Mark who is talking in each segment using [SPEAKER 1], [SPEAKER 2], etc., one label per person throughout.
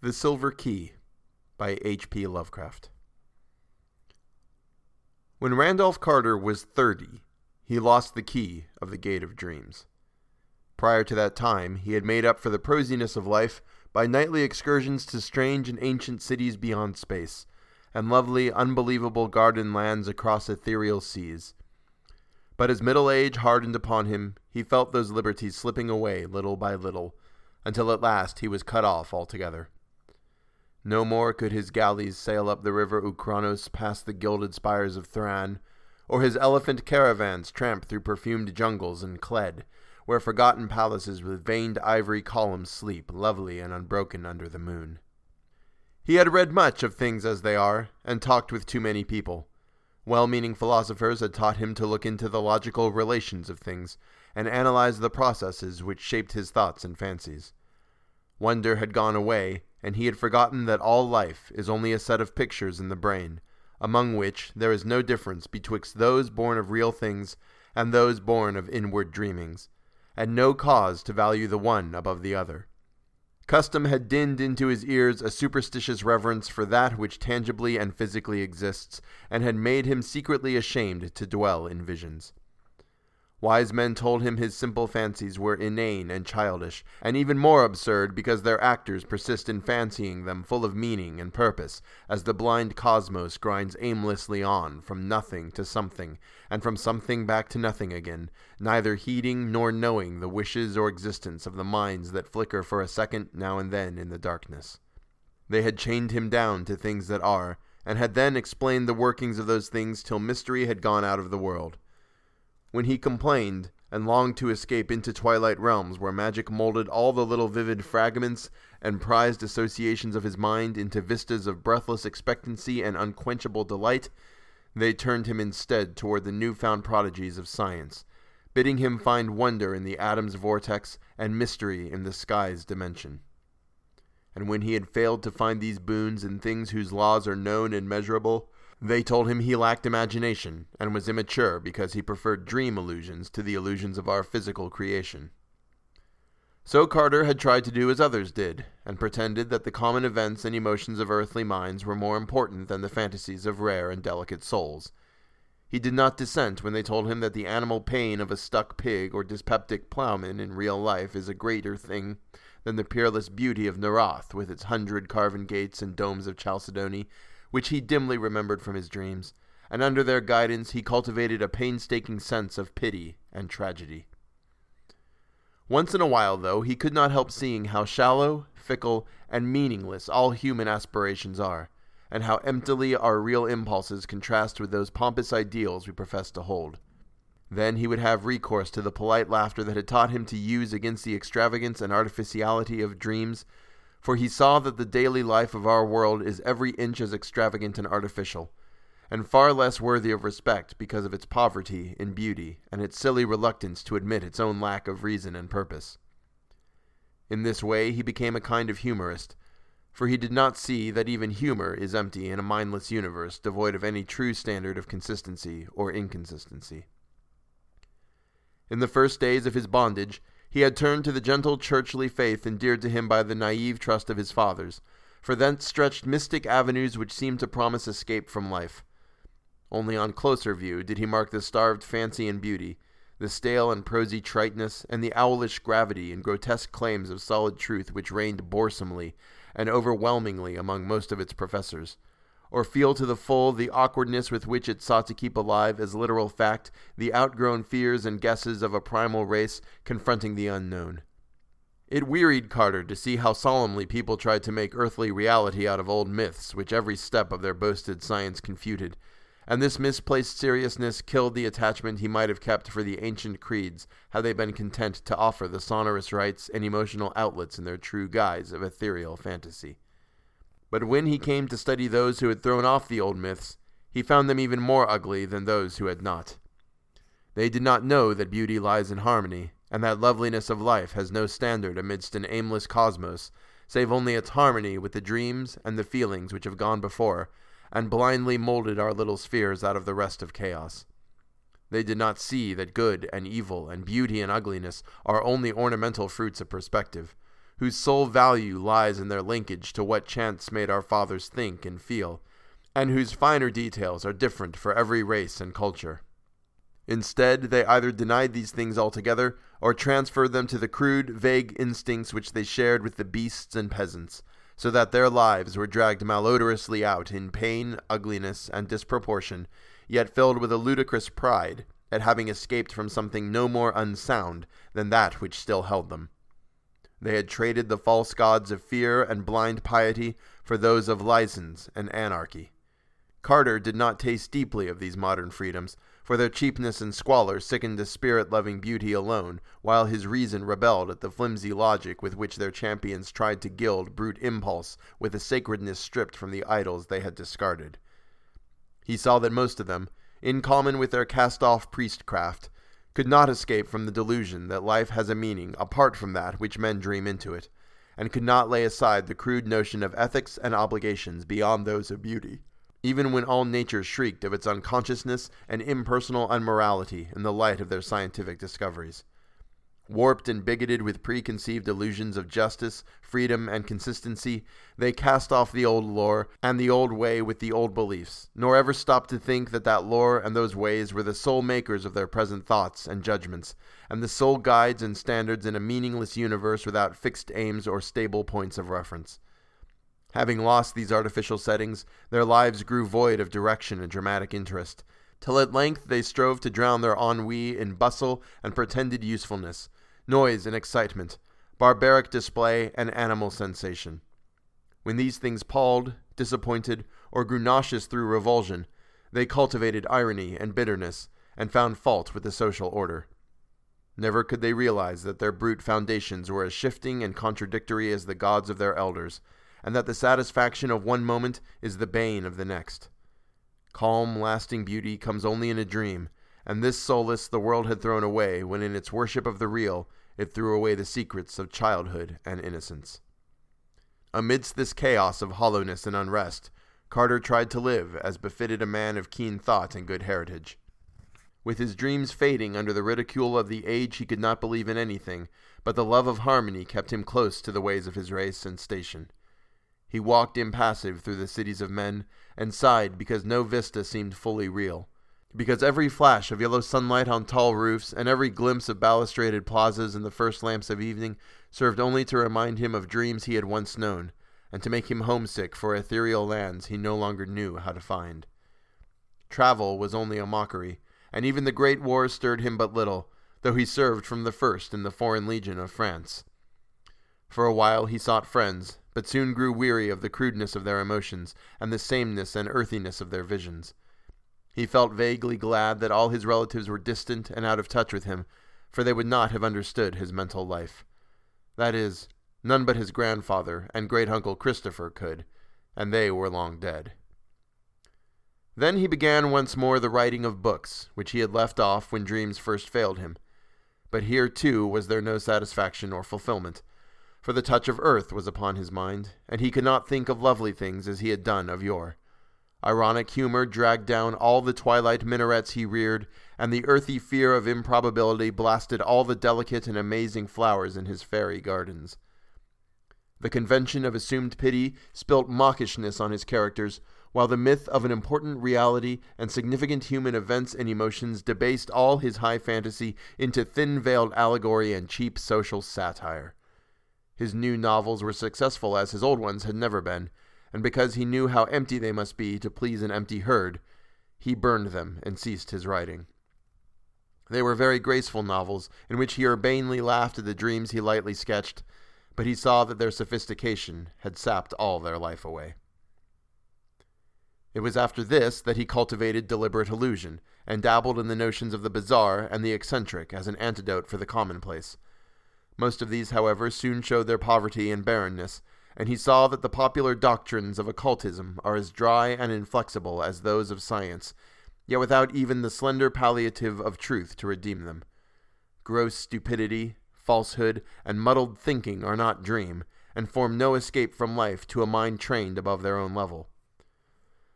[SPEAKER 1] The Silver Key by H.P. Lovecraft. When Randolph Carter was 30, he lost the key of the Gate of Dreams. Prior to that time, he had made up for the prosiness of life by nightly excursions to strange and ancient cities beyond space, and lovely, unbelievable garden lands across ethereal seas. But as middle age hardened upon him, he felt those liberties slipping away little by little, until at last he was cut off altogether. No more could his galleys sail up the river Oukranos past the gilded spires of Thran, or his elephant caravans tramp through perfumed jungles and Kled, where forgotten palaces with veined ivory columns sleep, lovely and unbroken under the moon. He had read much of things as they are, and talked with too many people. Well meaning philosophers had taught him to look into the logical relations of things, and analyze the processes which shaped his thoughts and fancies. Wonder had gone away, and he had forgotten that all life is only a set of pictures in the brain, among which there is no difference betwixt those born of real things and those born of inward dreamings, and no cause to value the one above the other. Custom had dinned into his ears a superstitious reverence for that which tangibly and physically exists, and had made him secretly ashamed to dwell in visions. Wise men told him his simple fancies were inane and childish, and even more absurd because their actors persist in fancying them full of meaning and purpose, as the blind cosmos grinds aimlessly on from nothing to something, and from something back to nothing again, neither heeding nor knowing the wishes or existence of the minds that flicker for a second now and then in the darkness. They had chained him down to things that are, and had then explained the workings of those things till mystery had gone out of the world. When he complained, and longed to escape into twilight realms where magic molded all the little vivid fragments and prized associations of his mind into vistas of breathless expectancy and unquenchable delight, they turned him instead toward the new-found prodigies of science, bidding him find wonder in the atom's vortex and mystery in the sky's dimension. And when he had failed to find these boons in things whose laws are known and measurable, they told him he lacked imagination and was immature because he preferred dream illusions to the illusions of our physical creation. So Carter had tried to do as others did, and pretended that the common events and emotions of earthly minds were more important than the fantasies of rare and delicate souls. He did not dissent when they told him that the animal pain of a stuck pig or dyspeptic plowman in real life is a greater thing than the peerless beauty of Narath with its hundred carven gates and domes of chalcedony which he dimly remembered from his dreams, and under their guidance he cultivated a painstaking sense of pity and tragedy. Once in a while, though, he could not help seeing how shallow, fickle, and meaningless all human aspirations are, and how emptily our real impulses contrast with those pompous ideals we profess to hold. Then he would have recourse to the polite laughter that had taught him to use against the extravagance and artificiality of dreams for he saw that the daily life of our world is every inch as extravagant and artificial, and far less worthy of respect because of its poverty in beauty and its silly reluctance to admit its own lack of reason and purpose. In this way he became a kind of humorist, for he did not see that even humor is empty in a mindless universe devoid of any true standard of consistency or inconsistency. In the first days of his bondage, he had turned to the gentle churchly faith endeared to him by the naive trust of his fathers, for thence stretched mystic avenues which seemed to promise escape from life. Only on closer view did he mark the starved fancy and beauty, the stale and prosy triteness, and the owlish gravity and grotesque claims of solid truth which reigned boresomely and overwhelmingly among most of its professors or feel to the full the awkwardness with which it sought to keep alive as literal fact the outgrown fears and guesses of a primal race confronting the unknown. It wearied Carter to see how solemnly people tried to make earthly reality out of old myths which every step of their boasted science confuted, and this misplaced seriousness killed the attachment he might have kept for the ancient creeds had they been content to offer the sonorous rites and emotional outlets in their true guise of ethereal fantasy. But when he came to study those who had thrown off the old myths, he found them even more ugly than those who had not. They did not know that beauty lies in harmony, and that loveliness of life has no standard amidst an aimless cosmos, save only its harmony with the dreams and the feelings which have gone before, and blindly molded our little spheres out of the rest of chaos. They did not see that good and evil and beauty and ugliness are only ornamental fruits of perspective, whose sole value lies in their linkage to what chance made our fathers think and feel, and whose finer details are different for every race and culture. Instead, they either denied these things altogether or transferred them to the crude, vague instincts which they shared with the beasts and peasants, so that their lives were dragged malodorously out in pain, ugliness, and disproportion, yet filled with a ludicrous pride at having escaped from something no more unsound than that which still held them. They had traded the false gods of fear and blind piety for those of license and anarchy. Carter did not taste deeply of these modern freedoms, for their cheapness and squalor sickened the spirit loving beauty alone, while his reason rebelled at the flimsy logic with which their champions tried to gild brute impulse with a sacredness stripped from the idols they had discarded. He saw that most of them, in common with their cast off priestcraft, could not escape from the delusion that life has a meaning apart from that which men dream into it, and could not lay aside the crude notion of ethics and obligations beyond those of beauty even when all nature shrieked of its unconsciousness and impersonal unmorality in the light of their scientific discoveries. Warped and bigoted with preconceived illusions of justice, freedom, and consistency, they cast off the old lore and the old way with the old beliefs, nor ever stopped to think that that lore and those ways were the sole makers of their present thoughts and judgments, and the sole guides and standards in a meaningless universe without fixed aims or stable points of reference. Having lost these artificial settings, their lives grew void of direction and dramatic interest, till at length they strove to drown their ennui in bustle and pretended usefulness, noise and excitement, barbaric display and animal sensation. When these things palled, disappointed, or grew nauseous through revulsion, they cultivated irony and bitterness, and found fault with the social order. Never could they realize that their brute foundations were as shifting and contradictory as the gods of their elders, and that the satisfaction of one moment is the bane of the next. Calm, lasting beauty comes only in a dream, and this solace the world had thrown away when, in its worship of the real, it threw away the secrets of childhood and innocence. Amidst this chaos of hollowness and unrest, Carter tried to live as befitted a man of keen thought and good heritage. With his dreams fading under the ridicule of the age, he could not believe in anything, but the love of harmony kept him close to the ways of his race and station. He walked impassive through the cities of men, and sighed because no vista seemed fully real. Because every flash of yellow sunlight on tall roofs, and every glimpse of balustraded plazas in the first lamps of evening, served only to remind him of dreams he had once known, and to make him homesick for ethereal lands he no longer knew how to find. Travel was only a mockery, and even the great wars stirred him but little, though he served from the first in the Foreign Legion of France. For a while he sought friends, but soon grew weary of the crudeness of their emotions and the sameness and earthiness of their visions. He felt vaguely glad that all his relatives were distant and out of touch with him, for they would not have understood his mental life. That is, none but his grandfather and great uncle Christopher could, and they were long dead. Then he began once more the writing of books, which he had left off when dreams first failed him. But here, too, was there no satisfaction or fulfillment for the touch of earth was upon his mind, and he could not think of lovely things as he had done of yore. Ironic humor dragged down all the twilight minarets he reared, and the earthy fear of improbability blasted all the delicate and amazing flowers in his fairy gardens. The convention of assumed pity spilt mawkishness on his characters, while the myth of an important reality and significant human events and emotions debased all his high fantasy into thin veiled allegory and cheap social satire. His new novels were successful as his old ones had never been, and because he knew how empty they must be to please an empty herd, he burned them and ceased his writing. They were very graceful novels, in which he urbanely laughed at the dreams he lightly sketched, but he saw that their sophistication had sapped all their life away. It was after this that he cultivated deliberate illusion, and dabbled in the notions of the bizarre and the eccentric as an antidote for the commonplace, most of these, however, soon showed their poverty and barrenness, and he saw that the popular doctrines of occultism are as dry and inflexible as those of science, yet without even the slender palliative of truth to redeem them. Gross stupidity, falsehood, and muddled thinking are not dream, and form no escape from life to a mind trained above their own level.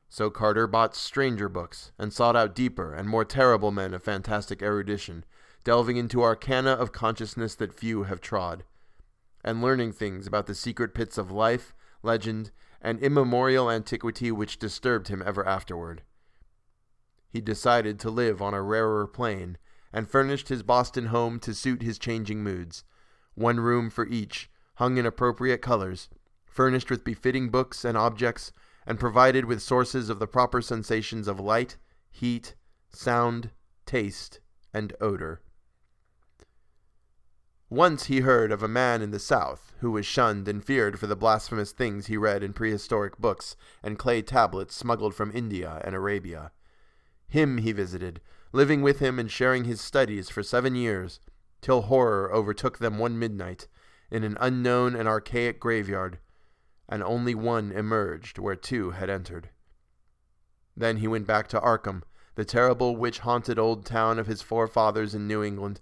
[SPEAKER 1] So Carter bought stranger books, and sought out deeper and more terrible men of fantastic erudition, delving into arcana of consciousness that few have trod. And learning things about the secret pits of life, legend, and immemorial antiquity which disturbed him ever afterward. He decided to live on a rarer plane and furnished his Boston home to suit his changing moods. One room for each, hung in appropriate colors, furnished with befitting books and objects, and provided with sources of the proper sensations of light, heat, sound, taste, and odor. Once he heard of a man in the South who was shunned and feared for the blasphemous things he read in prehistoric books and clay tablets smuggled from India and Arabia. Him he visited, living with him and sharing his studies for seven years, till horror overtook them one midnight in an unknown and archaic graveyard, and only one emerged where two had entered. Then he went back to Arkham, the terrible witch haunted old town of his forefathers in New England,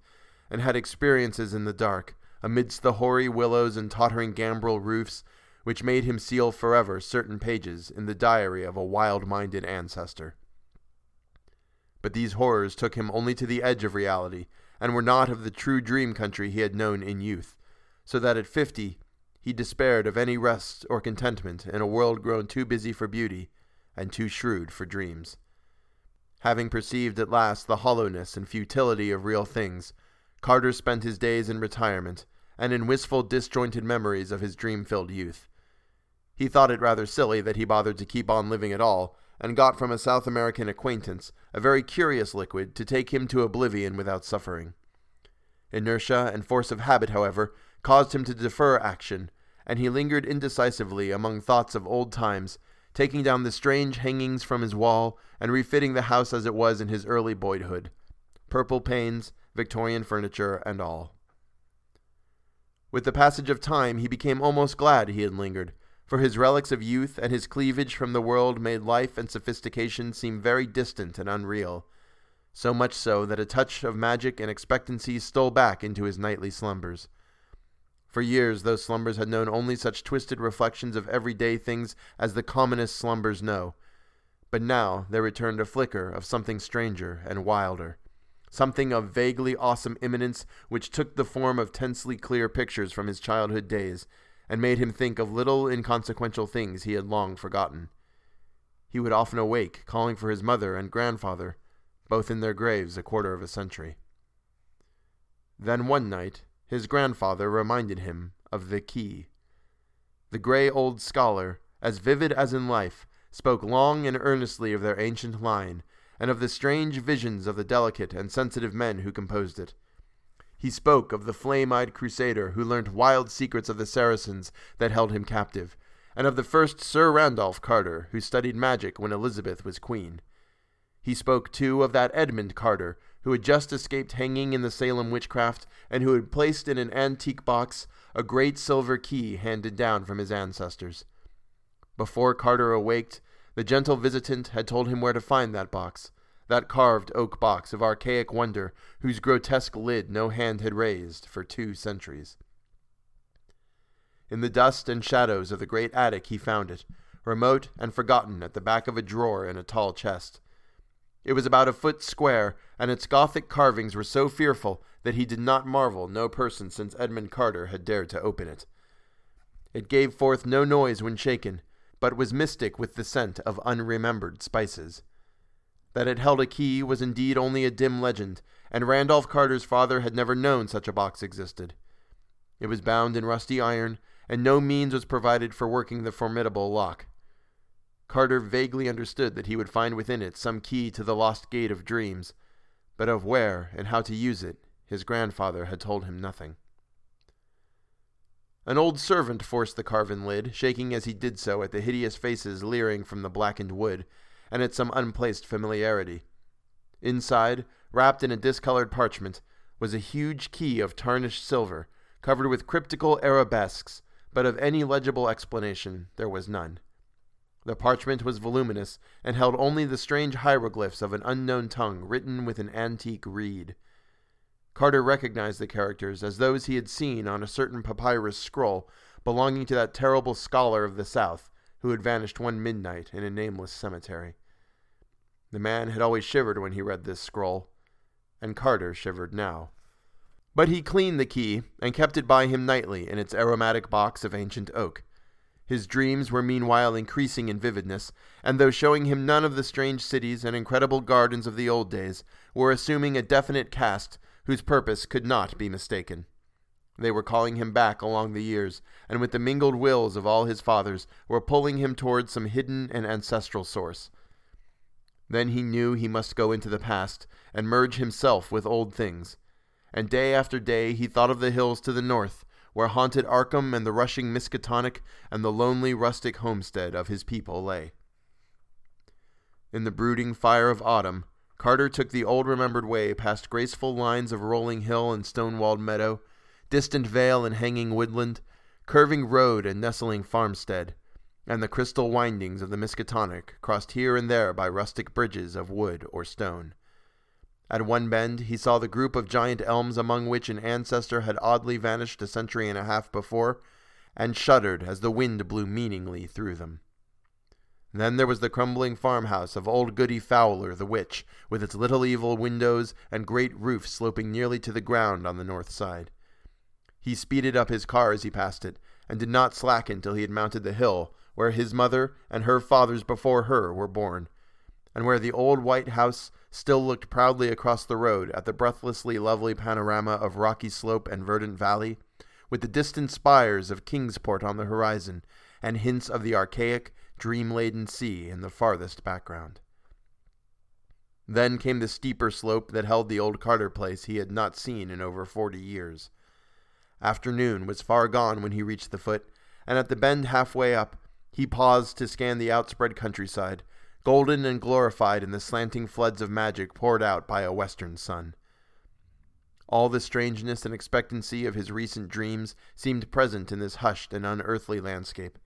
[SPEAKER 1] and had experiences in the dark, amidst the hoary willows and tottering gambrel roofs, which made him seal forever certain pages in the diary of a wild minded ancestor. But these horrors took him only to the edge of reality, and were not of the true dream country he had known in youth, so that at fifty he despaired of any rest or contentment in a world grown too busy for beauty and too shrewd for dreams. Having perceived at last the hollowness and futility of real things, Carter spent his days in retirement and in wistful, disjointed memories of his dream filled youth. He thought it rather silly that he bothered to keep on living at all, and got from a South American acquaintance a very curious liquid to take him to oblivion without suffering. Inertia and force of habit, however, caused him to defer action, and he lingered indecisively among thoughts of old times, taking down the strange hangings from his wall and refitting the house as it was in his early boyhood purple panes, Victorian furniture, and all. With the passage of time, he became almost glad he had lingered, for his relics of youth and his cleavage from the world made life and sophistication seem very distant and unreal, so much so that a touch of magic and expectancy stole back into his nightly slumbers. For years those slumbers had known only such twisted reflections of everyday things as the commonest slumbers know, but now there returned a flicker of something stranger and wilder, something of vaguely awesome imminence which took the form of tensely clear pictures from his childhood days and made him think of little inconsequential things he had long forgotten. He would often awake, calling for his mother and grandfather, both in their graves a quarter of a century. Then one night, his grandfather reminded him of the key. The gray old scholar, as vivid as in life, spoke long and earnestly of their ancient line, and of the strange visions of the delicate and sensitive men who composed it. He spoke of the flame eyed crusader who learnt wild secrets of the Saracens that held him captive, and of the first Sir Randolph Carter who studied magic when Elizabeth was queen. He spoke, too, of that Edmund Carter who had just escaped hanging in the Salem witchcraft and who had placed in an antique box a great silver key handed down from his ancestors. Before Carter awaked, the gentle visitant had told him where to find that box, that carved oak box of archaic wonder whose grotesque lid no hand had raised for two centuries. In the dust and shadows of the great attic he found it, remote and forgotten at the back of a drawer in a tall chest. It was about a foot square, and its Gothic carvings were so fearful that he did not marvel no person since Edmund Carter had dared to open it. It gave forth no noise when shaken, but was mystic with the scent of unremembered spices. That it held a key was indeed only a dim legend, and Randolph Carter's father had never known such a box existed. It was bound in rusty iron, and no means was provided for working the formidable lock. Carter vaguely understood that he would find within it some key to the lost gate of dreams, but of where and how to use it his grandfather had told him nothing. An old servant forced the carven lid, shaking as he did so at the hideous faces leering from the blackened wood, and at some unplaced familiarity. Inside, wrapped in a discolored parchment, was a huge key of tarnished silver, covered with cryptical arabesques, but of any legible explanation there was none. The parchment was voluminous, and held only the strange hieroglyphs of an unknown tongue written with an antique reed. Carter recognized the characters as those he had seen on a certain papyrus scroll belonging to that terrible scholar of the South who had vanished one midnight in a nameless cemetery. The man had always shivered when he read this scroll, and Carter shivered now. But he cleaned the key and kept it by him nightly in its aromatic box of ancient oak. His dreams were meanwhile increasing in vividness, and though showing him none of the strange cities and incredible gardens of the old days, were assuming a definite cast whose purpose could not be mistaken. They were calling him back along the years, and with the mingled wills of all his fathers, were pulling him towards some hidden and ancestral source. Then he knew he must go into the past and merge himself with old things. And day after day he thought of the hills to the north, where haunted Arkham and the rushing Miskatonic and the lonely rustic homestead of his people lay. In the brooding fire of autumn, Carter took the old remembered way past graceful lines of rolling hill and stone walled meadow, distant vale and hanging woodland, curving road and nestling farmstead, and the crystal windings of the Miskatonic, crossed here and there by rustic bridges of wood or stone. At one bend, he saw the group of giant elms among which an ancestor had oddly vanished a century and a half before, and shuddered as the wind blew meaningly through them. Then there was the crumbling farmhouse of old Goody Fowler the witch, with its little evil windows and great roof sloping nearly to the ground on the north side. He speeded up his car as he passed it, and did not slacken till he had mounted the hill where his mother and her fathers before her were born, and where the old white house still looked proudly across the road at the breathlessly lovely panorama of rocky slope and verdant valley, with the distant spires of Kingsport on the horizon, and hints of the archaic, dream laden sea in the farthest background. Then came the steeper slope that held the old Carter place he had not seen in over forty years. Afternoon was far gone when he reached the foot, and at the bend halfway up, he paused to scan the outspread countryside, golden and glorified in the slanting floods of magic poured out by a western sun. All the strangeness and expectancy of his recent dreams seemed present in this hushed and unearthly landscape,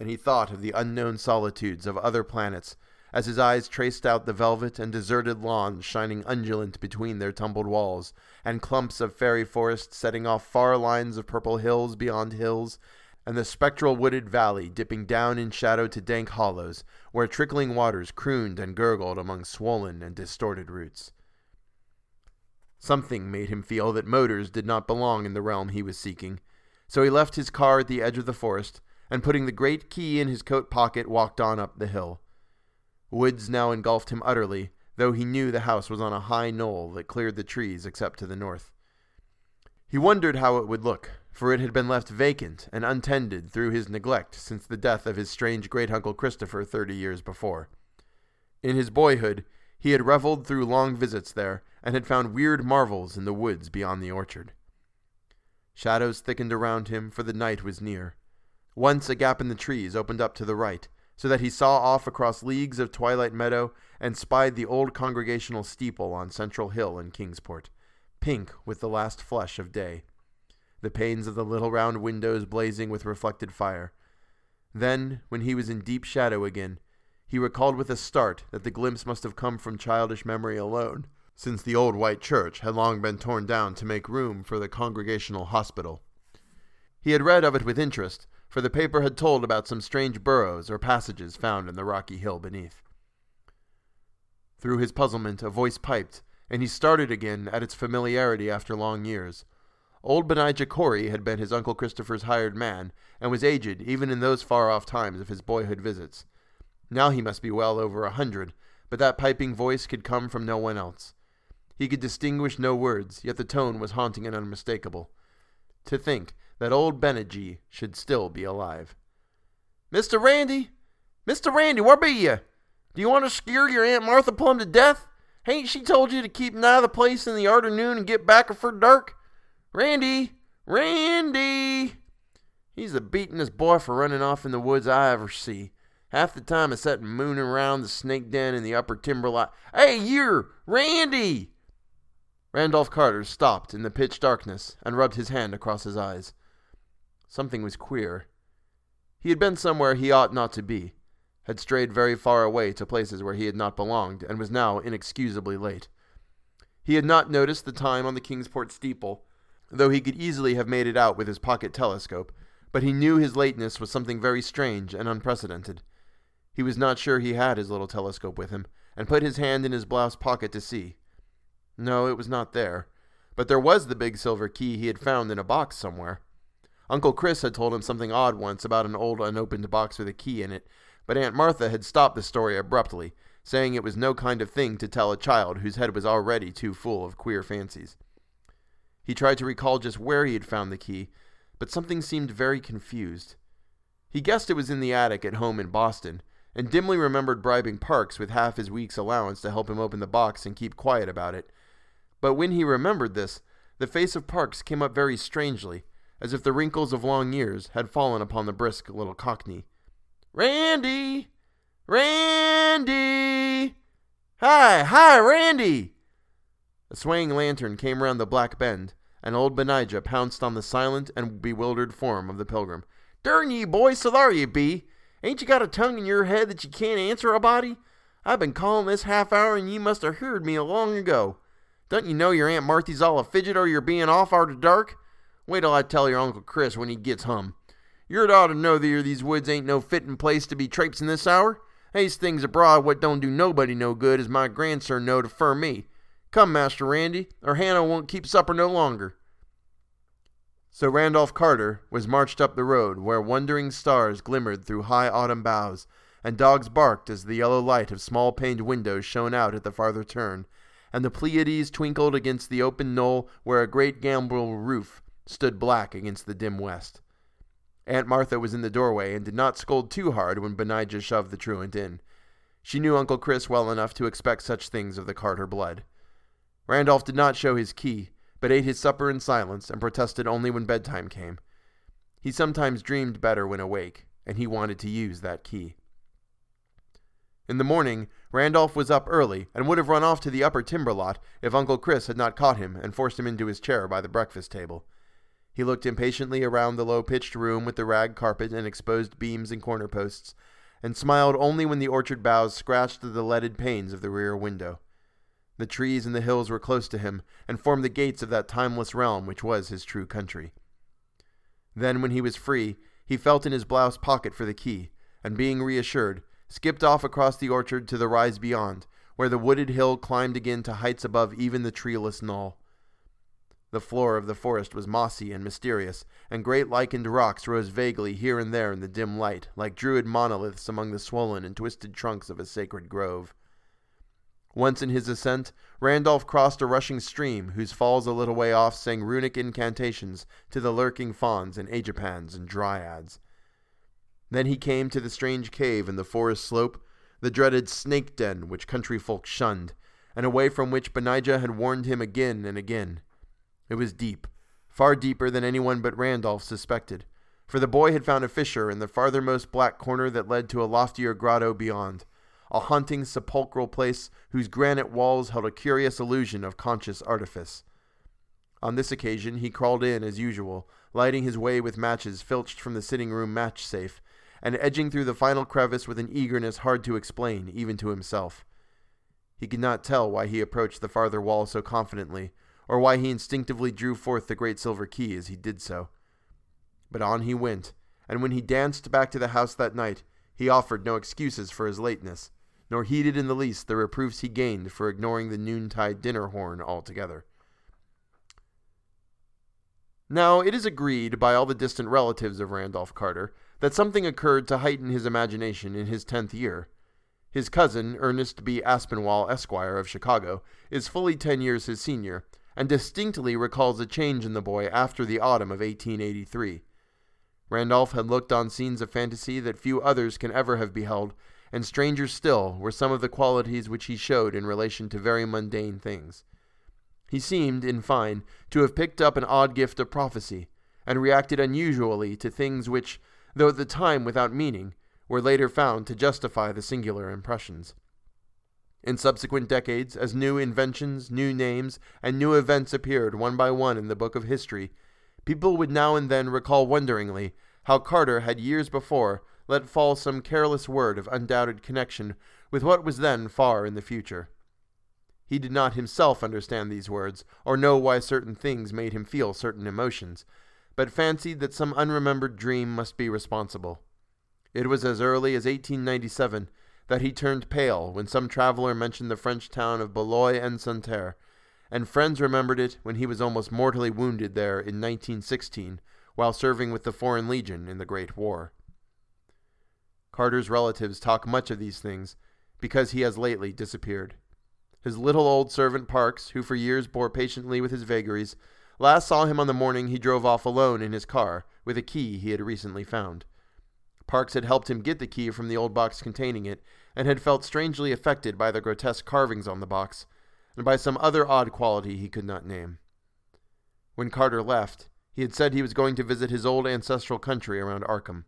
[SPEAKER 1] and he thought of the unknown solitudes of other planets as his eyes traced out the velvet and deserted lawns shining undulant between their tumbled walls, and clumps of fairy forest setting off far lines of purple hills beyond hills, and the spectral wooded valley dipping down in shadow to dank hollows, where trickling waters crooned and gurgled among swollen and distorted roots. Something made him feel that motors did not belong in the realm he was seeking, so he left his car at the edge of the forest, and putting the great key in his coat pocket, walked on up the hill. Woods now engulfed him utterly, though he knew the house was on a high knoll that cleared the trees except to the north. He wondered how it would look, for it had been left vacant and untended through his neglect since the death of his strange great uncle Christopher thirty years before. In his boyhood, he had reveled through long visits there, and had found weird marvels in the woods beyond the orchard. Shadows thickened around him, for the night was near. Once a gap in the trees opened up to the right, so that he saw off across leagues of twilight meadow and spied the old congregational steeple on Central Hill in Kingsport, pink with the last flush of day the panes of the little round windows blazing with reflected fire. Then, when he was in deep shadow again, he recalled with a start that the glimpse must have come from childish memory alone, since the old white church had long been torn down to make room for the congregational hospital. He had read of it with interest, for the paper had told about some strange burrows or passages found in the rocky hill beneath. Through his puzzlement, a voice piped, and he started again at its familiarity after long years. Old Benijah Corey had been his Uncle Christopher's hired man, and was aged even in those far off times of his boyhood visits. Now he must be well over a hundred, but that piping voice could come from no one else. He could distinguish no words, yet the tone was haunting and unmistakable. To think that old Benijah should still be alive. Mr. Randy! Mr. Randy, where be you? Do you want to scare your Aunt Martha plumb to death? Hain't she told you to keep nigh the place in the arternoon and get back afore dark? Randy! Randy! He's the beatin'est boy for running off in the woods I ever see. Half the time it's set mooning around the snake den in the upper timber lot. Hey, you! Randy! Randolph Carter stopped in the pitch darkness and rubbed his hand across his eyes. Something was queer. He had been somewhere he ought not to be, had strayed very far away to places where he had not belonged, and was now inexcusably late. He had not noticed the time on the Kingsport steeple though he could easily have made it out with his pocket telescope, but he knew his lateness was something very strange and unprecedented. He was not sure he had his little telescope with him, and put his hand in his blouse pocket to see. No, it was not there, but there was the big silver key he had found in a box somewhere. Uncle Chris had told him something odd once about an old unopened box with a key in it, but Aunt Martha had stopped the story abruptly, saying it was no kind of thing to tell a child whose head was already too full of queer fancies. He tried to recall just where he had found the key, but something seemed very confused. He guessed it was in the attic at home in Boston, and dimly remembered bribing Parks with half his week's allowance to help him open the box and keep quiet about it. But when he remembered this, the face of Parks came up very strangely, as if the wrinkles of long years had fallen upon the brisk little cockney. Randy! Randy! Hi, hi, Randy! A swaying lantern came round the black bend, and old Benijah pounced on the silent and bewildered form of the pilgrim. Durn ye, boy, so there ye be! Ain't you got a tongue in your head that you can't answer a body? I've been calling this half hour, and ye must have heard me long ago. Don't you know your Aunt Marthy's all a fidget or you're being off arter dark? Wait till I tell your Uncle Chris when he gets hum. You'd know that these woods ain't no fittin' place to be traipsin' this hour. They's things abroad what don't do nobody no good, as my grandson know to fur me. Come, Master Randy, or Hannah won't keep supper no longer. So Randolph Carter was marched up the road, where wondering stars glimmered through high autumn boughs, and dogs barked as the yellow light of small paned windows shone out at the farther turn, and the Pleiades twinkled against the open knoll where a great gambrel roof stood black against the dim west. Aunt Martha was in the doorway and did not scold too hard when Benijah shoved the truant in. She knew Uncle Chris well enough to expect such things of the Carter blood. Randolph did not show his key, but ate his supper in silence and protested only when bedtime came. He sometimes dreamed better when awake, and he wanted to use that key. In the morning, Randolph was up early and would have run off to the upper timber lot if Uncle Chris had not caught him and forced him into his chair by the breakfast table. He looked impatiently around the low pitched room with the rag carpet and exposed beams and corner posts, and smiled only when the orchard boughs scratched the leaded panes of the rear window. The trees and the hills were close to him, and formed the gates of that timeless realm which was his true country. Then, when he was free, he felt in his blouse pocket for the key, and being reassured, skipped off across the orchard to the rise beyond, where the wooded hill climbed again to heights above even the treeless knoll. The floor of the forest was mossy and mysterious, and great lichened rocks rose vaguely here and there in the dim light, like druid monoliths among the swollen and twisted trunks of a sacred grove. Once in his ascent, Randolph crossed a rushing stream whose falls a little way off sang runic incantations to the lurking fauns and aegipans and dryads. Then he came to the strange cave in the forest slope, the dreaded snake den which country folk shunned, and away from which Benijah had warned him again and again. It was deep, far deeper than anyone but Randolph suspected, for the boy had found a fissure in the farthermost black corner that led to a loftier grotto beyond a haunting sepulchral place whose granite walls held a curious illusion of conscious artifice. On this occasion he crawled in as usual, lighting his way with matches filched from the sitting room match safe, and edging through the final crevice with an eagerness hard to explain, even to himself. He could not tell why he approached the farther wall so confidently, or why he instinctively drew forth the great silver key as he did so. But on he went, and when he danced back to the house that night, he offered no excuses for his lateness nor heeded in the least the reproofs he gained for ignoring the noontide dinner horn altogether. Now, it is agreed by all the distant relatives of Randolph Carter that something occurred to heighten his imagination in his tenth year. His cousin, Ernest B. Aspinwall, Esquire, of Chicago, is fully ten years his senior, and distinctly recalls a change in the boy after the autumn of 1883. Randolph had looked on scenes of fantasy that few others can ever have beheld, and stranger still were some of the qualities which he showed in relation to very mundane things. He seemed, in fine, to have picked up an odd gift of prophecy, and reacted unusually to things which, though at the time without meaning, were later found to justify the singular impressions. In subsequent decades, as new inventions, new names, and new events appeared one by one in the book of history, people would now and then recall wonderingly how Carter had years before let fall some careless word of undoubted connection with what was then far in the future. He did not himself understand these words, or know why certain things made him feel certain emotions, but fancied that some unremembered dream must be responsible. It was as early as 1897 that he turned pale when some traveler mentioned the French town of Boulogne en Santerre, and friends remembered it when he was almost mortally wounded there in 1916 while serving with the Foreign Legion in the Great War. Carter's relatives talk much of these things because he has lately disappeared. His little old servant Parks, who for years bore patiently with his vagaries, last saw him on the morning he drove off alone in his car with a key he had recently found. Parks had helped him get the key from the old box containing it, and had felt strangely affected by the grotesque carvings on the box, and by some other odd quality he could not name. When Carter left, he had said he was going to visit his old ancestral country around Arkham.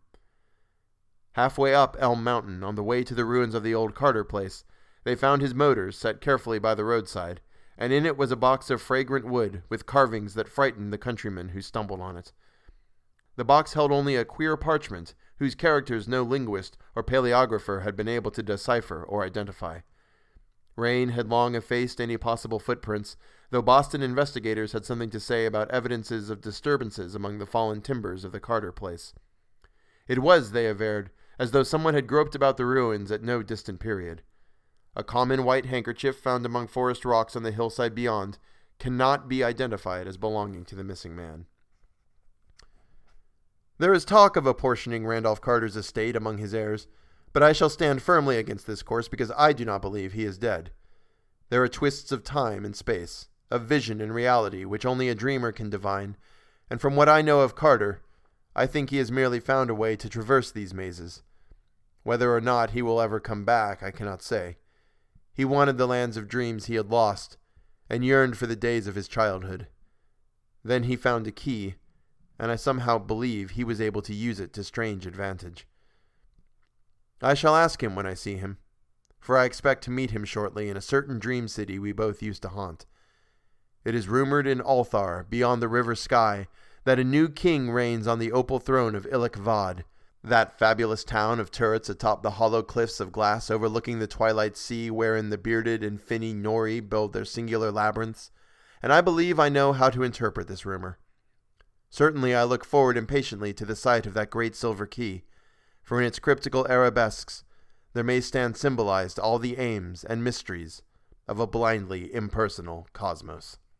[SPEAKER 1] Halfway up Elm Mountain, on the way to the ruins of the old Carter place, they found his motors set carefully by the roadside, and in it was a box of fragrant wood with carvings that frightened the countryman who stumbled on it. The box held only a queer parchment whose characters no linguist or paleographer had been able to decipher or identify. Rain had long effaced any possible footprints, though Boston investigators had something to say about evidences of disturbances among the fallen timbers of the Carter place. It was, they averred, as though someone had groped about the ruins at no distant period. A common white handkerchief found among forest rocks on the hillside beyond cannot be identified as belonging to the missing man. There is talk of apportioning Randolph Carter's estate among his heirs, but I shall stand firmly against this course because I do not believe he is dead. There are twists of time and space, of vision and reality, which only a dreamer can divine, and from what I know of Carter, I think he has merely found a way to traverse these mazes. Whether or not he will ever come back, I cannot say. He wanted the lands of dreams he had lost, and yearned for the days of his childhood. Then he found a key, and I somehow believe he was able to use it to strange advantage. I shall ask him when I see him, for I expect to meet him shortly in a certain dream city we both used to haunt. It is rumored in Ulthar, beyond the river Skai, that a new king reigns on the opal throne of Ilek-Vad, that fabulous town of turrets atop the hollow cliffs of glass overlooking the twilight sea wherein the bearded and finny Gnorri build their singular labyrinths, and I believe I know how to interpret this rumor. Certainly I look forward impatiently to the sight of that great silver key, for in its cryptical arabesques there may stand symbolized all the aims and mysteries of a blindly impersonal cosmos.